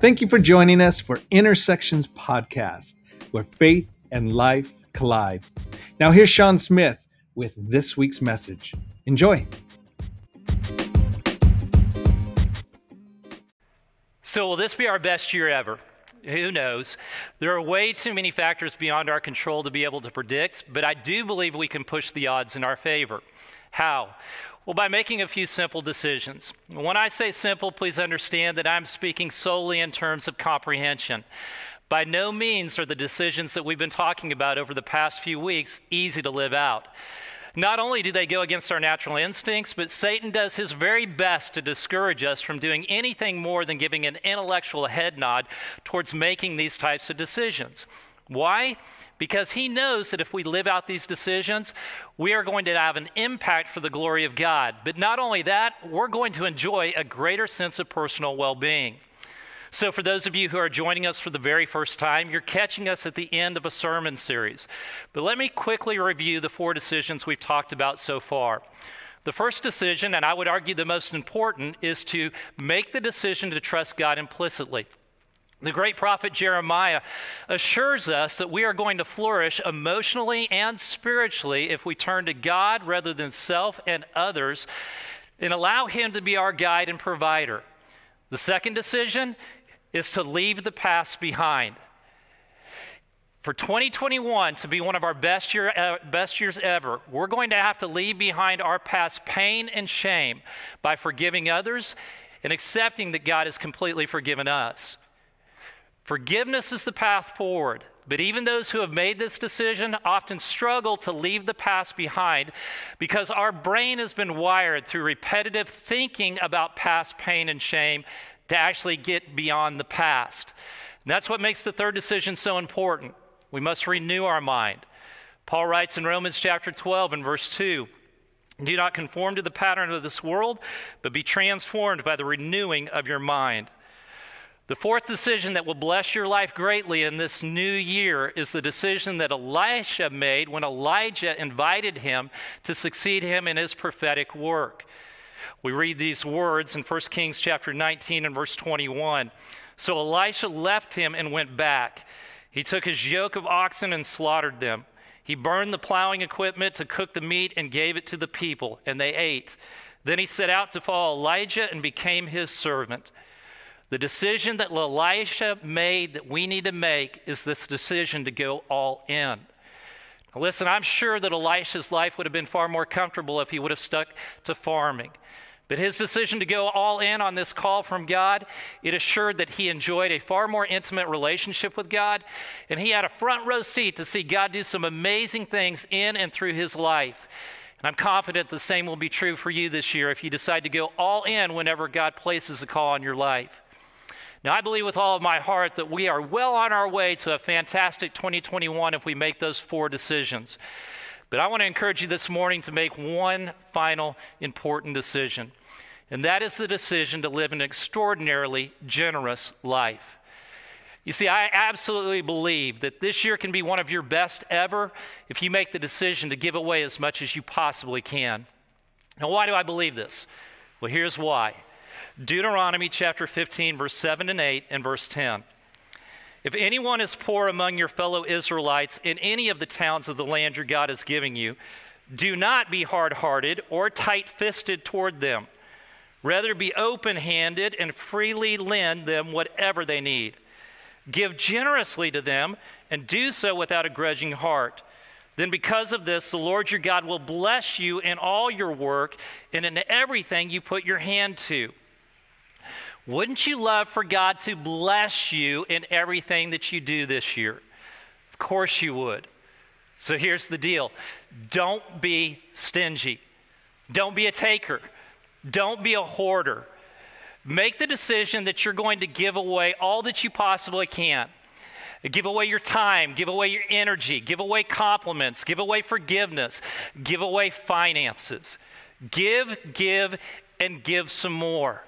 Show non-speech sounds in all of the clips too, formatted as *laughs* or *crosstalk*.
Thank you for joining us for Intersections Podcast, where faith and life collide. Now, here's Sean Smith with this week's message. Enjoy. So, will this be our best year ever? Who knows? There are way too many factors beyond our control to be able to predict, but I do believe we can push the odds in our favor. How? Well, by making a few simple decisions. When I say simple, please understand that I'm speaking solely in terms of comprehension. By no means are the decisions that we've been talking about over the past few weeks easy to live out. Not only do they go against our natural instincts, but Satan does his very best to discourage us from doing anything more than giving an intellectual head nod towards making these types of decisions. Why? Because he knows that if we live out these decisions, we are going to have an impact for the glory of God. But not only that, we're going to enjoy a greater sense of personal well being. So, for those of you who are joining us for the very first time, you're catching us at the end of a sermon series. But let me quickly review the four decisions we've talked about so far. The first decision, and I would argue the most important, is to make the decision to trust God implicitly. The great prophet Jeremiah assures us that we are going to flourish emotionally and spiritually if we turn to God rather than self and others and allow Him to be our guide and provider. The second decision is to leave the past behind. For 2021 to be one of our best, year, uh, best years ever, we're going to have to leave behind our past pain and shame by forgiving others and accepting that God has completely forgiven us. Forgiveness is the path forward. But even those who have made this decision often struggle to leave the past behind because our brain has been wired through repetitive thinking about past pain and shame to actually get beyond the past. And that's what makes the third decision so important. We must renew our mind. Paul writes in Romans chapter 12 and verse 2 Do not conform to the pattern of this world, but be transformed by the renewing of your mind. The fourth decision that will bless your life greatly in this new year is the decision that Elisha made when Elijah invited him to succeed him in his prophetic work. We read these words in 1 Kings chapter 19 and verse 21. So Elisha left him and went back. He took his yoke of oxen and slaughtered them. He burned the plowing equipment to cook the meat and gave it to the people, and they ate. Then he set out to follow Elijah and became his servant. The decision that Elisha made that we need to make is this decision to go all in. Now listen, I'm sure that Elisha's life would have been far more comfortable if he would have stuck to farming. But his decision to go all in on this call from God, it assured that he enjoyed a far more intimate relationship with God, and he had a front row seat to see God do some amazing things in and through his life. And I'm confident the same will be true for you this year if you decide to go all in whenever God places a call on your life. Now, I believe with all of my heart that we are well on our way to a fantastic 2021 if we make those four decisions. But I want to encourage you this morning to make one final important decision and that is the decision to live an extraordinarily generous life. You see, I absolutely believe that this year can be one of your best ever if you make the decision to give away as much as you possibly can. Now, why do I believe this? Well, here's why Deuteronomy chapter 15, verse 7 and 8, and verse 10. If anyone is poor among your fellow Israelites in any of the towns of the land your God is giving you, do not be hard hearted or tight fisted toward them Rather, be open handed and freely lend them whatever they need. Give generously to them and do so without a grudging heart. Then, because of this, the Lord your God will bless you in all your work and in everything you put your hand to. Wouldn't you love for God to bless you in everything that you do this year? Of course you would. So here's the deal don't be stingy, don't be a taker. Don't be a hoarder. Make the decision that you're going to give away all that you possibly can. Give away your time, give away your energy, give away compliments, give away forgiveness, give away finances. Give, give, and give some more.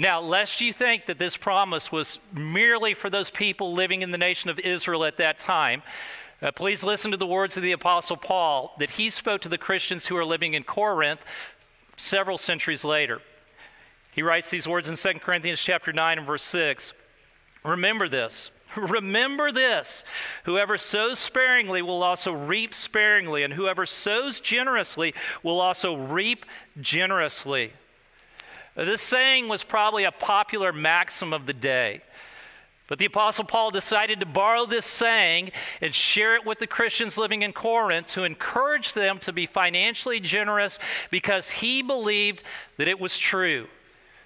Now, lest you think that this promise was merely for those people living in the nation of Israel at that time, uh, please listen to the words of the Apostle Paul that he spoke to the Christians who are living in Corinth several centuries later. He writes these words in 2 Corinthians chapter 9 and verse 6. Remember this. *laughs* Remember this whoever sows sparingly will also reap sparingly, and whoever sows generously will also reap generously. This saying was probably a popular maxim of the day. But the Apostle Paul decided to borrow this saying and share it with the Christians living in Corinth to encourage them to be financially generous because he believed that it was true.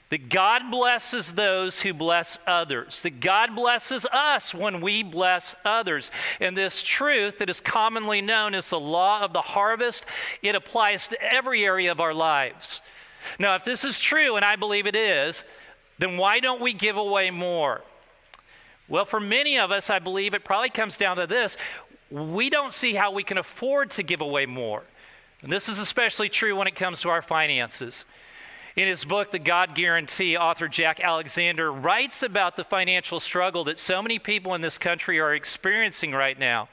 That God blesses those who bless others. That God blesses us when we bless others. And this truth that is commonly known as the law of the harvest, it applies to every area of our lives. Now, if this is true, and I believe it is, then why don't we give away more? Well, for many of us, I believe it probably comes down to this we don't see how we can afford to give away more. And this is especially true when it comes to our finances. In his book, The God Guarantee, author Jack Alexander writes about the financial struggle that so many people in this country are experiencing right now.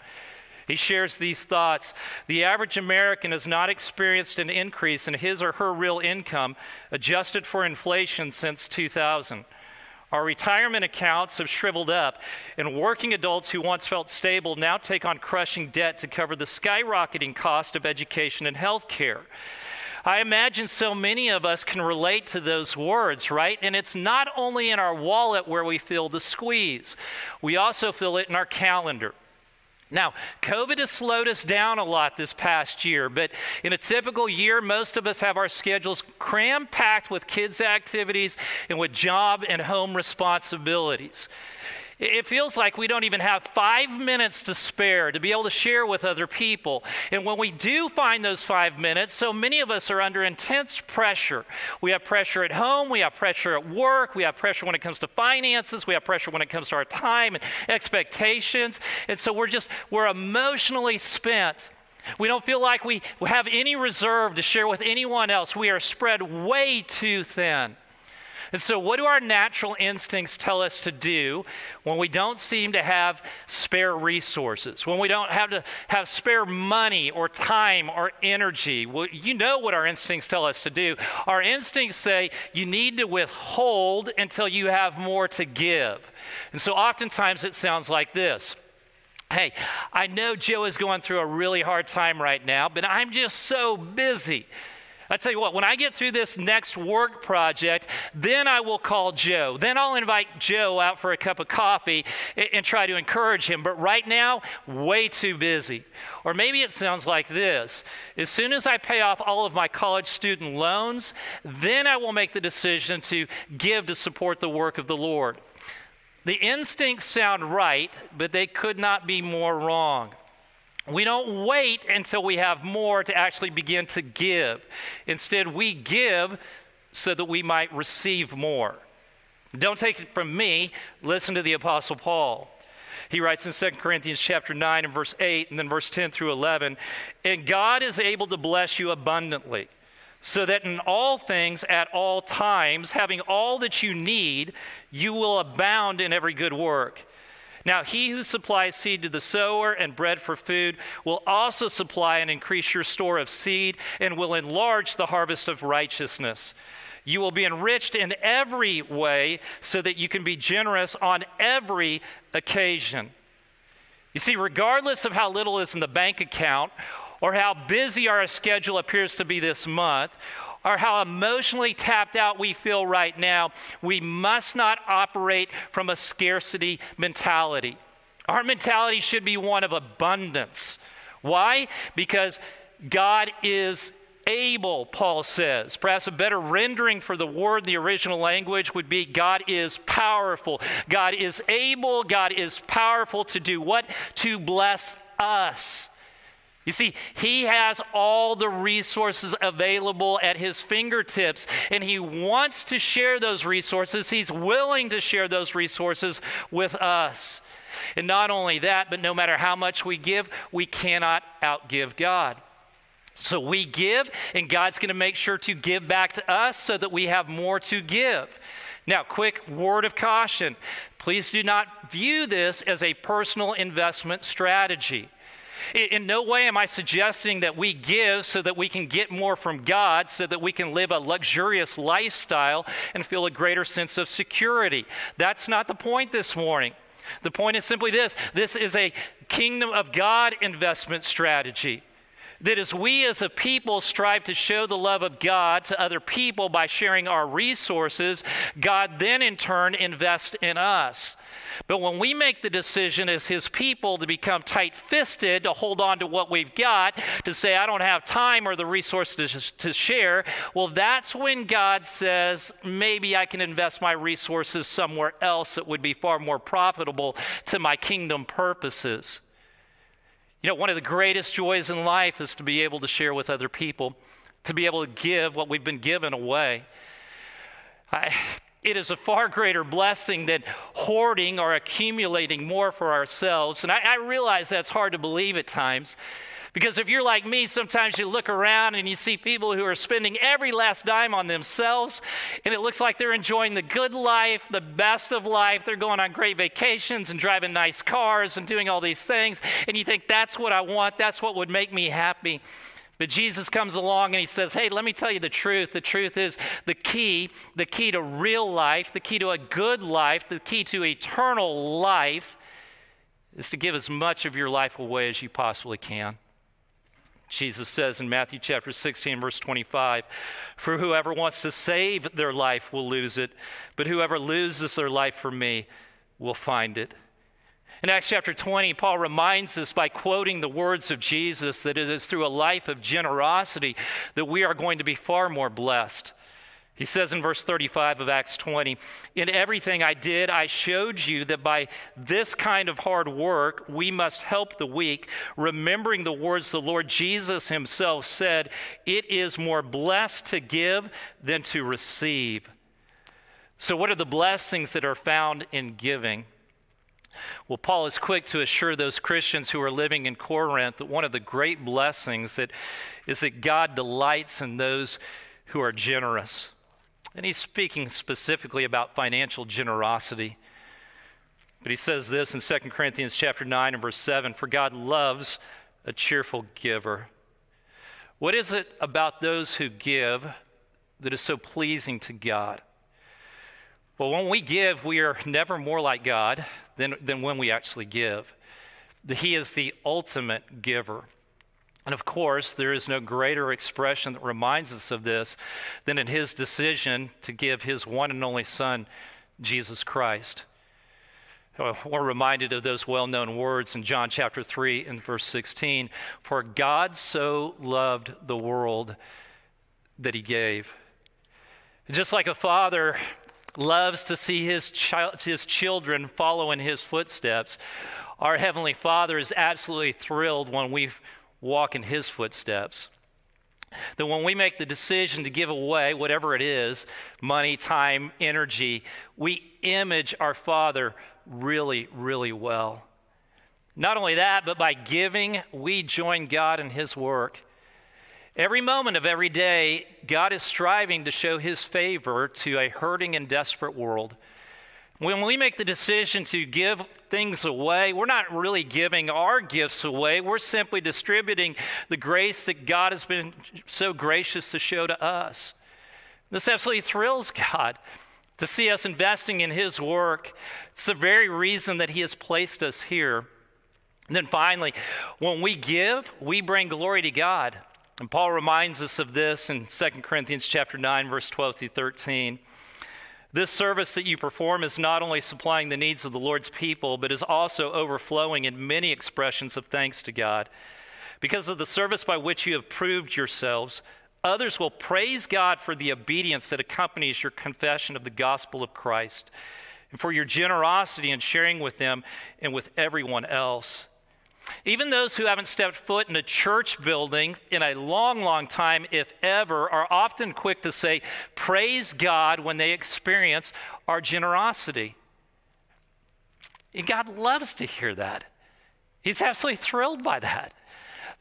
He shares these thoughts. The average American has not experienced an increase in his or her real income adjusted for inflation since 2000. Our retirement accounts have shriveled up, and working adults who once felt stable now take on crushing debt to cover the skyrocketing cost of education and health care. I imagine so many of us can relate to those words, right? And it's not only in our wallet where we feel the squeeze, we also feel it in our calendar. Now, COVID has slowed us down a lot this past year, but in a typical year, most of us have our schedules cram packed with kids' activities and with job and home responsibilities. It feels like we don't even have five minutes to spare to be able to share with other people. And when we do find those five minutes, so many of us are under intense pressure. We have pressure at home, we have pressure at work, we have pressure when it comes to finances, we have pressure when it comes to our time and expectations. And so we're just, we're emotionally spent. We don't feel like we have any reserve to share with anyone else. We are spread way too thin. And so, what do our natural instincts tell us to do when we don't seem to have spare resources, when we don't have to have spare money or time or energy? Well, you know what our instincts tell us to do. Our instincts say you need to withhold until you have more to give. And so, oftentimes, it sounds like this. Hey, I know Joe is going through a really hard time right now, but I'm just so busy. I tell you what, when I get through this next work project, then I will call Joe. Then I'll invite Joe out for a cup of coffee and, and try to encourage him. But right now, way too busy. Or maybe it sounds like this As soon as I pay off all of my college student loans, then I will make the decision to give to support the work of the Lord. The instincts sound right, but they could not be more wrong. We don't wait until we have more to actually begin to give. Instead, we give so that we might receive more. Don't take it from me. Listen to the Apostle Paul. He writes in 2 Corinthians chapter 9 and verse 8 and then verse 10 through 11, and God is able to bless you abundantly, so that in all things at all times, having all that you need, you will abound in every good work. Now, he who supplies seed to the sower and bread for food will also supply and increase your store of seed and will enlarge the harvest of righteousness. You will be enriched in every way so that you can be generous on every occasion. You see, regardless of how little is in the bank account or how busy our schedule appears to be this month, or how emotionally tapped out we feel right now, we must not operate from a scarcity mentality. Our mentality should be one of abundance. Why? Because God is able, Paul says. Perhaps a better rendering for the word in the original language would be God is powerful. God is able, God is powerful to do what? To bless us. You see, he has all the resources available at his fingertips, and he wants to share those resources. He's willing to share those resources with us. And not only that, but no matter how much we give, we cannot outgive God. So we give, and God's going to make sure to give back to us so that we have more to give. Now, quick word of caution please do not view this as a personal investment strategy. In no way am I suggesting that we give so that we can get more from God, so that we can live a luxurious lifestyle and feel a greater sense of security. That's not the point this morning. The point is simply this this is a kingdom of God investment strategy. That as we as a people strive to show the love of God to other people by sharing our resources, God then in turn invests in us. But when we make the decision as his people to become tight fisted, to hold on to what we've got, to say, I don't have time or the resources to share, well, that's when God says, maybe I can invest my resources somewhere else that would be far more profitable to my kingdom purposes. You know, one of the greatest joys in life is to be able to share with other people, to be able to give what we've been given away. I, it is a far greater blessing than hoarding or accumulating more for ourselves. And I, I, realize that's hard to believe at times. Because if you're like me, sometimes you look around and you see people who are spending every last dime on themselves, and it looks like they're enjoying the good life, the best of life. They're going on great vacations and driving nice cars and doing all these things. And you think, that's what I want, that's what would make me happy. But Jesus comes along and he says, Hey, let me tell you the truth. The truth is the key, the key to real life, the key to a good life, the key to eternal life is to give as much of your life away as you possibly can. Jesus says in Matthew chapter 16, verse 25, For whoever wants to save their life will lose it, but whoever loses their life for me will find it. In Acts chapter 20, Paul reminds us by quoting the words of Jesus that it is through a life of generosity that we are going to be far more blessed. He says in verse 35 of Acts 20, In everything I did, I showed you that by this kind of hard work, we must help the weak, remembering the words the Lord Jesus himself said, It is more blessed to give than to receive. So, what are the blessings that are found in giving? Well, Paul is quick to assure those Christians who are living in Corinth that one of the great blessings that is that God delights in those who are generous. And he's speaking specifically about financial generosity. But he says this in 2 Corinthians chapter 9 and verse 7, for God loves a cheerful giver. What is it about those who give that is so pleasing to God? Well, when we give, we are never more like God than, than when we actually give. He is the ultimate giver. And of course, there is no greater expression that reminds us of this than in his decision to give his one and only Son, Jesus Christ. Uh, we're reminded of those well known words in John chapter 3 and verse 16 For God so loved the world that he gave. Just like a father loves to see his, child, his children follow in his footsteps. Our Heavenly Father is absolutely thrilled when we walk in his footsteps. That when we make the decision to give away whatever it is money, time, energy we image our Father really, really well. Not only that, but by giving, we join God in his work. Every moment of every day, God is striving to show his favor to a hurting and desperate world. When we make the decision to give things away, we're not really giving our gifts away. We're simply distributing the grace that God has been so gracious to show to us. This absolutely thrills God to see us investing in His work. It's the very reason that He has placed us here. And then finally, when we give, we bring glory to God. And Paul reminds us of this in 2 Corinthians chapter 9 verse 12 through 13. This service that you perform is not only supplying the needs of the Lord's people, but is also overflowing in many expressions of thanks to God. Because of the service by which you have proved yourselves, others will praise God for the obedience that accompanies your confession of the gospel of Christ, and for your generosity in sharing with them and with everyone else. Even those who haven't stepped foot in a church building in a long, long time, if ever, are often quick to say, Praise God when they experience our generosity. And God loves to hear that. He's absolutely thrilled by that.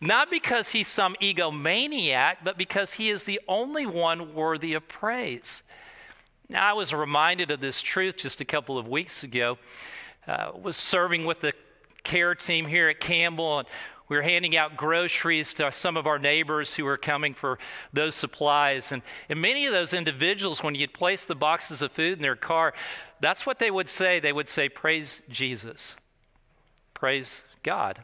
Not because he's some egomaniac, but because he is the only one worthy of praise. Now, I was reminded of this truth just a couple of weeks ago. Uh, was serving with the care team here at Campbell, and We were handing out groceries to some of our neighbors who were coming for those supplies. And, and many of those individuals, when you'd place the boxes of food in their car, that's what they would say. They would say, Praise Jesus. Praise God.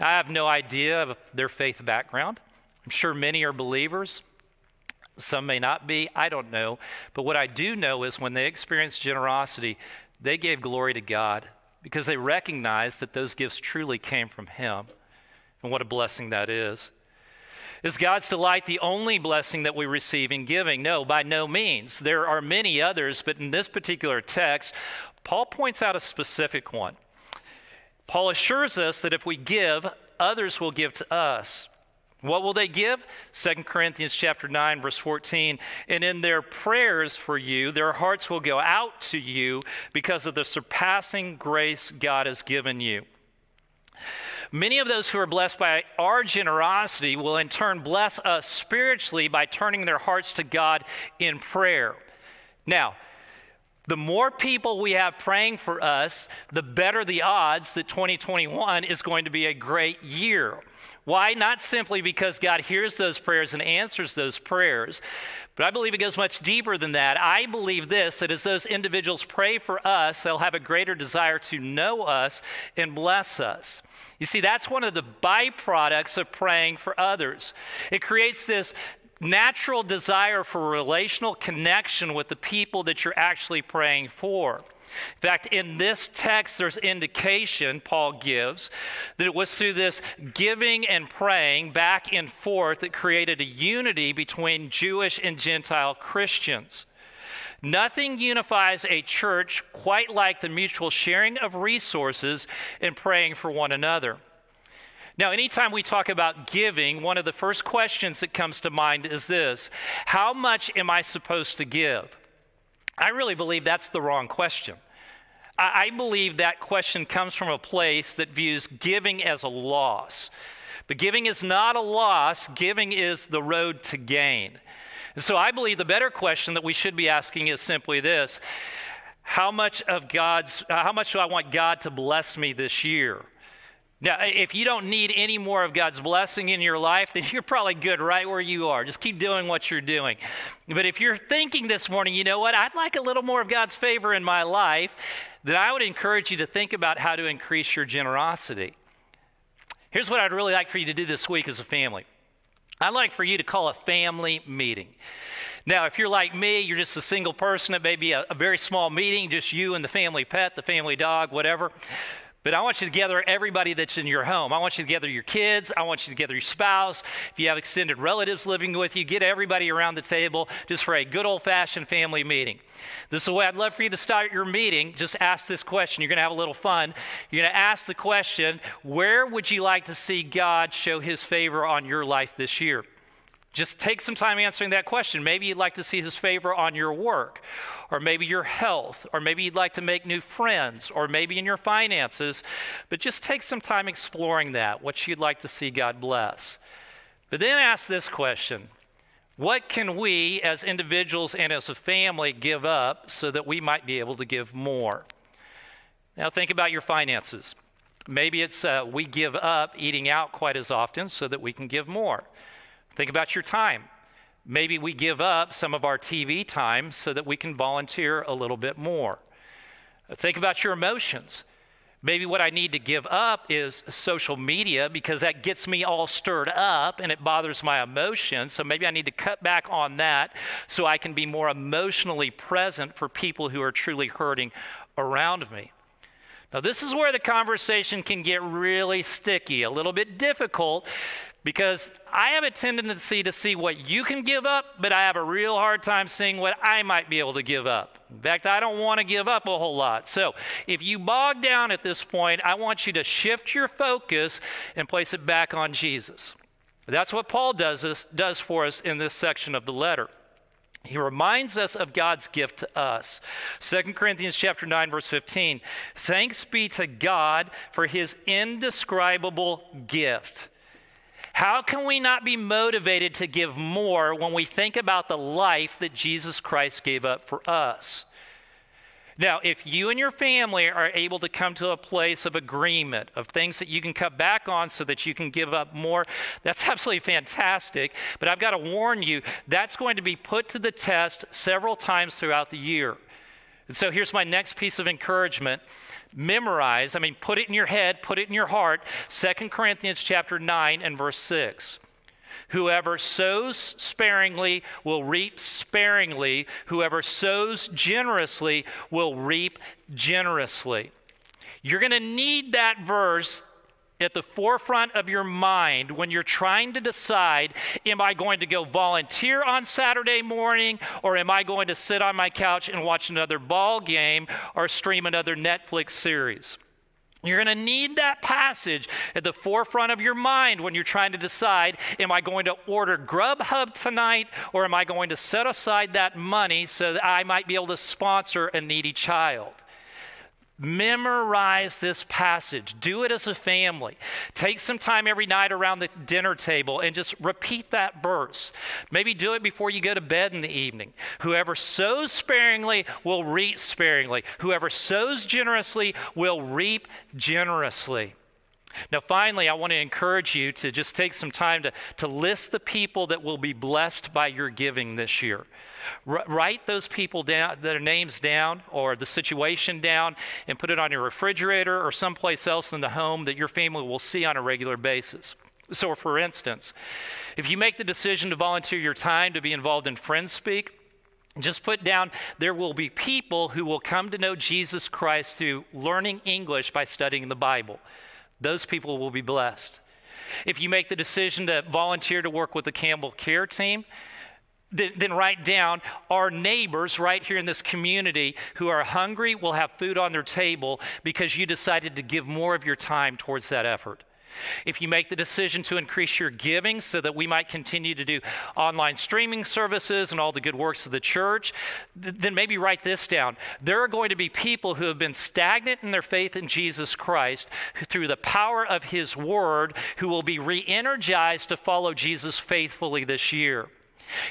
I have no idea of their faith background. I'm sure many are believers. Some may not be. I don't know. But what I do know is when they experienced generosity, they gave glory to God because they recognized that those gifts truly came from Him. And what a blessing that is. Is God's delight the only blessing that we receive in giving? No, by no means. There are many others, but in this particular text, Paul points out a specific one. Paul assures us that if we give, others will give to us. What will they give? 2 Corinthians chapter 9 verse 14. And in their prayers for you, their hearts will go out to you because of the surpassing grace God has given you. Many of those who are blessed by our generosity will in turn bless us spiritually by turning their hearts to God in prayer. Now, the more people we have praying for us, the better the odds that 2021 is going to be a great year. Why? Not simply because God hears those prayers and answers those prayers, but I believe it goes much deeper than that. I believe this that as those individuals pray for us, they'll have a greater desire to know us and bless us. You see, that's one of the byproducts of praying for others. It creates this natural desire for relational connection with the people that you're actually praying for. In fact, in this text, there's indication Paul gives that it was through this giving and praying back and forth that created a unity between Jewish and Gentile Christians. Nothing unifies a church quite like the mutual sharing of resources and praying for one another. Now, anytime we talk about giving, one of the first questions that comes to mind is this How much am I supposed to give? I really believe that's the wrong question. I believe that question comes from a place that views giving as a loss. But giving is not a loss, giving is the road to gain. And so I believe the better question that we should be asking is simply this How much of God's, how much do I want God to bless me this year? Now, if you don't need any more of God's blessing in your life, then *laughs* you're probably good right where you are. Just keep doing what you're doing. But if you're thinking this morning, you know what, I'd like a little more of God's favor in my life, then I would encourage you to think about how to increase your generosity. Here's what I'd really like for you to do this week as a family I'd like for you to call a family meeting. Now, if you're like me, you're just a single person, it may be a, a very small meeting, just you and the family pet, the family dog, whatever. But I want you to gather everybody that's in your home. I want you to gather your kids. I want you to gather your spouse. If you have extended relatives living with you, get everybody around the table just for a good old fashioned family meeting. This is the way I'd love for you to start your meeting. Just ask this question. You're going to have a little fun. You're going to ask the question Where would you like to see God show his favor on your life this year? Just take some time answering that question. Maybe you'd like to see his favor on your work, or maybe your health, or maybe you'd like to make new friends, or maybe in your finances. But just take some time exploring that, what you'd like to see God bless. But then ask this question What can we as individuals and as a family give up so that we might be able to give more? Now, think about your finances. Maybe it's uh, we give up eating out quite as often so that we can give more. Think about your time. Maybe we give up some of our TV time so that we can volunteer a little bit more. Think about your emotions. Maybe what I need to give up is social media because that gets me all stirred up and it bothers my emotions. So maybe I need to cut back on that so I can be more emotionally present for people who are truly hurting around me. Now, this is where the conversation can get really sticky, a little bit difficult, because I have a tendency to see what you can give up, but I have a real hard time seeing what I might be able to give up. In fact, I don't want to give up a whole lot. So if you bog down at this point, I want you to shift your focus and place it back on Jesus. That's what Paul does, does for us in this section of the letter. He reminds us of God's gift to us. 2 Corinthians chapter 9 verse 15. Thanks be to God for his indescribable gift. How can we not be motivated to give more when we think about the life that Jesus Christ gave up for us? Now, if you and your family are able to come to a place of agreement, of things that you can cut back on so that you can give up more, that's *laughs* absolutely fantastic. But I've got to warn you, that's going to be put to the test several times throughout the year. And so here's my next piece of encouragement. Memorize, I mean, put it in your head, put it in your heart, 2 Corinthians chapter 9 and verse 6. Whoever sows sparingly will reap sparingly. Whoever sows generously will reap generously. You're going to need that verse at the forefront of your mind when you're trying to decide am I going to go volunteer on Saturday morning or am I going to sit on my couch and watch another ball game or stream another Netflix series? You're going to need that passage at the forefront of your mind when you're trying to decide am I going to order Grubhub tonight or am I going to set aside that money so that I might be able to sponsor a needy child? Memorize this passage. Do it as a family. Take some time every night around the dinner table and just repeat that verse. Maybe do it before you go to bed in the evening. Whoever sows sparingly will reap sparingly. Whoever sows generously will reap generously. Now, finally, I want to encourage you to just take some time to, to list the people that will be blessed by your giving this year. R- write those people down, their names down, or the situation down, and put it on your refrigerator or someplace else in the home that your family will see on a regular basis. So, for instance, if you make the decision to volunteer your time to be involved in Friends Speak, just put down there will be people who will come to know Jesus Christ through learning English by studying the Bible. Those people will be blessed. If you make the decision to volunteer to work with the Campbell Care Team, then, then, write down our neighbors right here in this community who are hungry will have food on their table because you decided to give more of your time towards that effort. If you make the decision to increase your giving so that we might continue to do online streaming services and all the good works of the church, th- then maybe write this down. There are going to be people who have been stagnant in their faith in Jesus Christ who, through the power of His Word who will be re energized to follow Jesus faithfully this year.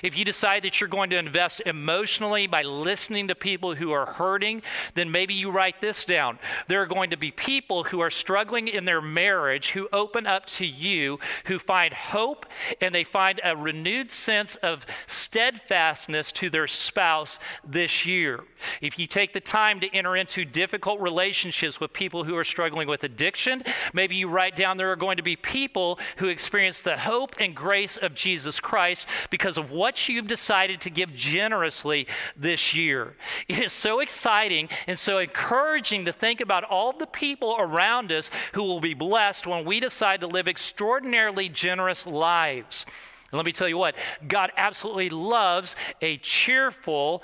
If you decide that you're going to invest emotionally by listening to people who are hurting, then maybe you write this down. There are going to be people who are struggling in their marriage who open up to you, who find hope, and they find a renewed sense of steadfastness to their spouse this year. If you take the time to enter into difficult relationships with people who are struggling with addiction, maybe you write down there are going to be people who experience the hope and grace of Jesus Christ because of what you've decided to give generously this year. It is so exciting and so encouraging to think about all the people around us who will be blessed when we decide to live extraordinarily generous lives. And let me tell you what, God absolutely loves a cheerful,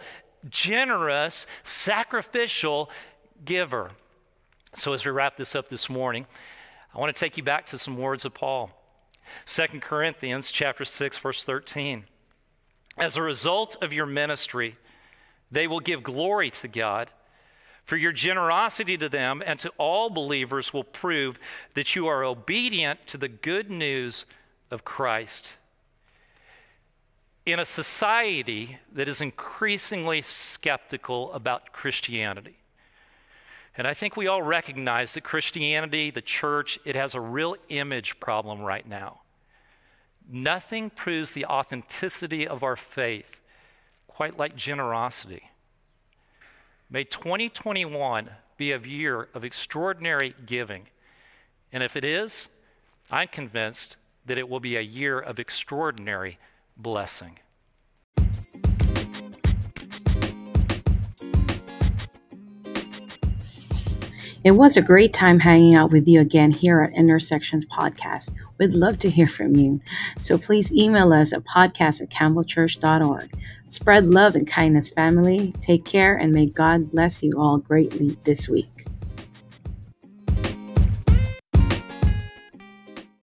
generous, sacrificial giver. So as we wrap this up this morning, I want to take you back to some words of Paul. 2 Corinthians chapter 6 verse 13. As a result of your ministry, they will give glory to God. For your generosity to them and to all believers will prove that you are obedient to the good news of Christ. In a society that is increasingly skeptical about Christianity, and I think we all recognize that Christianity, the church, it has a real image problem right now. Nothing proves the authenticity of our faith quite like generosity. May 2021 be a year of extraordinary giving. And if it is, I'm convinced that it will be a year of extraordinary blessing. It was a great time hanging out with you again here at Intersections Podcast. We'd love to hear from you. So please email us at podcast at campbellchurch.org. Spread love and kindness, family. Take care, and may God bless you all greatly this week.